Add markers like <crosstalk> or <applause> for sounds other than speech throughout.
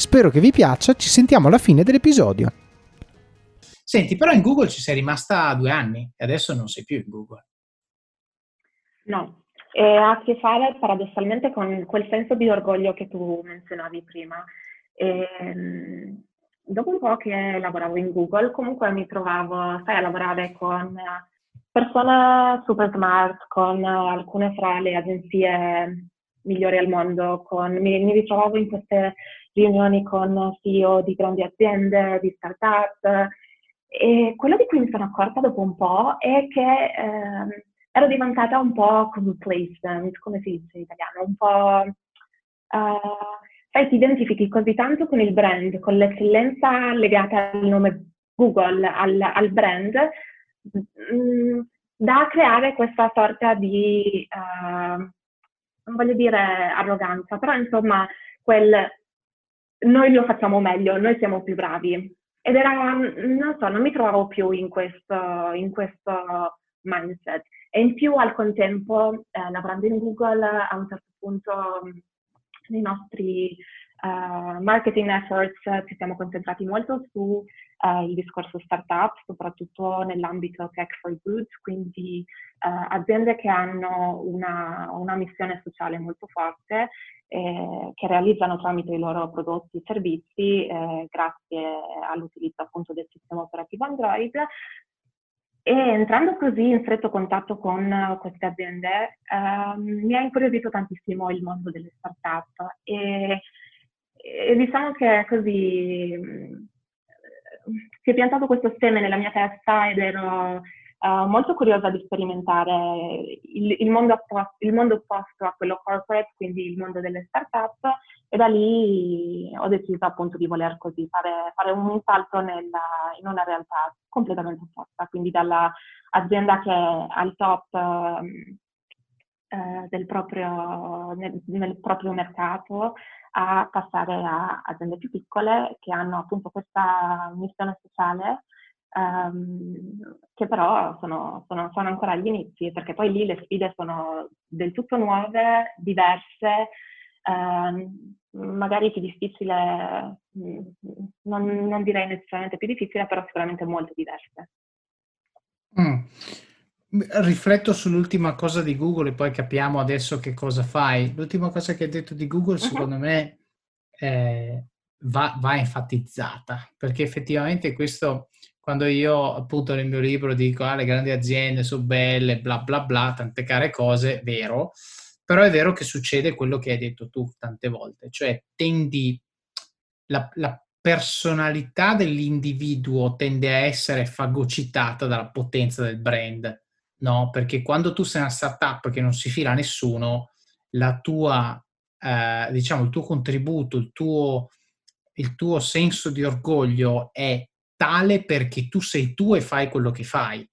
Spero che vi piaccia, ci sentiamo alla fine dell'episodio. Senti, però in Google ci sei rimasta due anni e adesso non sei più in Google. No, e ha a che fare paradossalmente con quel senso di orgoglio che tu menzionavi prima. E, ehm, dopo un po' che lavoravo in Google, comunque mi trovavo, sai, a lavorare con persone super smart, con alcune fra le agenzie migliori al mondo, con, mi, mi ritrovavo in queste riunioni con CEO di grandi aziende, di start-up, e quello di cui mi sono accorta dopo un po' è che eh, ero diventata un po' complacent, come si dice in italiano, un po'... Uh, sai, ti identifichi così tanto con il brand, con l'eccellenza legata al nome Google, al, al brand, mm, da creare questa sorta di, uh, non voglio dire arroganza, però insomma, quel noi lo facciamo meglio, noi siamo più bravi. Ed era, non so, non mi trovavo più in questo, in questo mindset. E in più al contempo, eh, lavorando in Google, a un certo punto nei nostri uh, marketing efforts ci siamo concentrati molto sul uh, discorso startup, soprattutto nell'ambito tech for good, quindi uh, aziende che hanno una, una, missione sociale molto forte, eh, che realizzano tramite i loro prodotti e servizi, eh, grazie all'utilizzo appunto del sistema operativo Android, e entrando così in stretto contatto con queste aziende, ehm, mi ha incuriosito tantissimo il mondo delle start-up e, e diciamo che così mm, si è piantato questo seme nella mia testa ed ero uh, molto curiosa di sperimentare il, il, mondo opposto, il, mondo opposto, a quello corporate, quindi il mondo delle start-up. E da lì ho deciso appunto di voler così fare, fare un salto nella, in una realtà completamente opposta, quindi dall'azienda che è al top eh, eh, del proprio, nel, nel, proprio mercato a passare a aziende più piccole che hanno appunto questa missione sociale ehm, che però sono, sono, sono, ancora agli inizi perché poi lì le sfide sono del tutto nuove, diverse, ehm, magari più difficile, mm, non, non, direi necessariamente più difficile, però sicuramente molto diverse. Mm. Rifletto sull'ultima cosa di Google e poi capiamo adesso che cosa fai. L'ultima cosa che hai detto di Google, uh-huh. secondo me, eh, va, va, enfatizzata, perché effettivamente questo, quando io appunto nel mio libro dico ah, le grandi aziende sono belle, bla bla bla, tante care cose, vero, però è vero che succede quello che hai detto tu tante volte, cioè tendi la, la personalità dell'individuo tende a essere fagocitata dalla potenza del brand, no? Perché quando tu sei una startup che non si fila a nessuno, la tua, eh, diciamo, il tuo contributo, il tuo, il tuo senso di orgoglio è tale perché tu sei tu e fai quello che fai.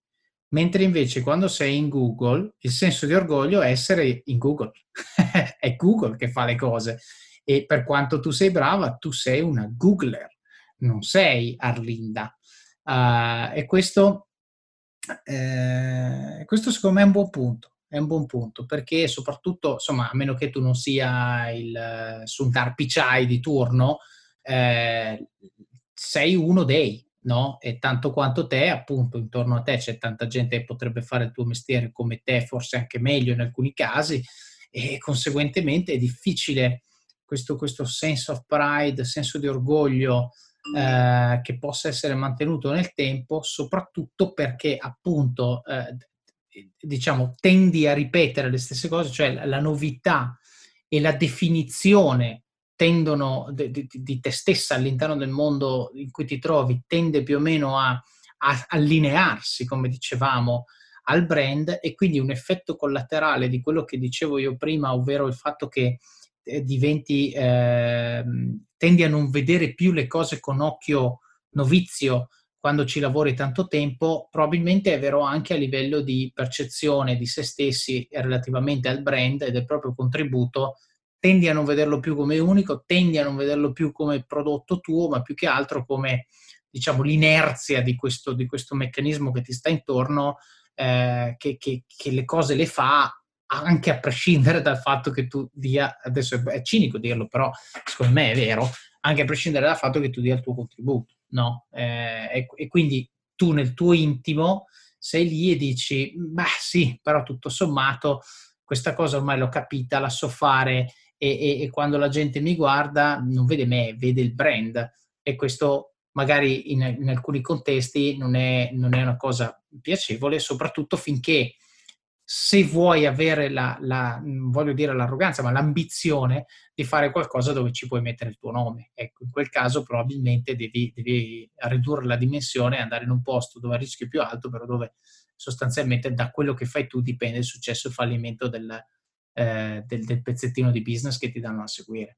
Mentre invece quando sei in Google, il senso di orgoglio è essere in Google. <laughs> è Google che fa le cose. E per quanto tu sei brava, tu sei una Googler, non sei Arlinda. Uh, e questo, eh, questo secondo me è un buon punto. È un buon punto perché soprattutto, insomma, a meno che tu non sia il Sundar Pichai di turno, eh, sei uno dei, no? E tanto quanto te, appunto, intorno a te c'è tanta gente che potrebbe fare il tuo mestiere come te, forse anche meglio in alcuni casi, e conseguentemente è difficile questo, questo sense of pride, senso di orgoglio eh, che possa essere mantenuto nel tempo, soprattutto perché appunto, eh, diciamo, tendi a ripetere le stesse cose, cioè la novità e la definizione tendono di, di, di, te stessa all'interno del mondo in cui ti trovi tende più o meno a, a allinearsi, come dicevamo, al brand e quindi un effetto collaterale di quello che dicevo io prima, ovvero il fatto che diventi, eh, tendi a non vedere più le cose con occhio novizio quando ci lavori tanto tempo, probabilmente è vero anche a livello di percezione di se stessi relativamente al brand e del proprio contributo tendi a non vederlo più come unico, tendi a non vederlo più come prodotto tuo, ma più che altro come diciamo, l'inerzia di questo, di questo meccanismo che ti sta intorno, eh, che, che, che, le cose le fa anche a prescindere dal fatto che tu dia, adesso è cinico dirlo, però secondo me è vero, anche a prescindere dal fatto che tu dia il tuo contributo, no? Eh, e, e quindi tu nel tuo intimo sei lì e dici, beh sì, però tutto sommato questa cosa ormai l'ho capita, la so fare, e, e, e, quando la gente mi guarda non vede me, vede il brand e questo magari in, in alcuni contesti non è, non è, una cosa piacevole, soprattutto finché se vuoi avere la, la, voglio dire l'arroganza, ma l'ambizione di fare qualcosa dove ci puoi mettere il tuo nome. Ecco, in quel caso probabilmente devi, devi ridurre la dimensione e andare in un posto dove il rischio è più alto, però dove sostanzialmente da quello che fai tu dipende il successo o il fallimento del, eh, del, del pezzettino di business che ti danno a seguire.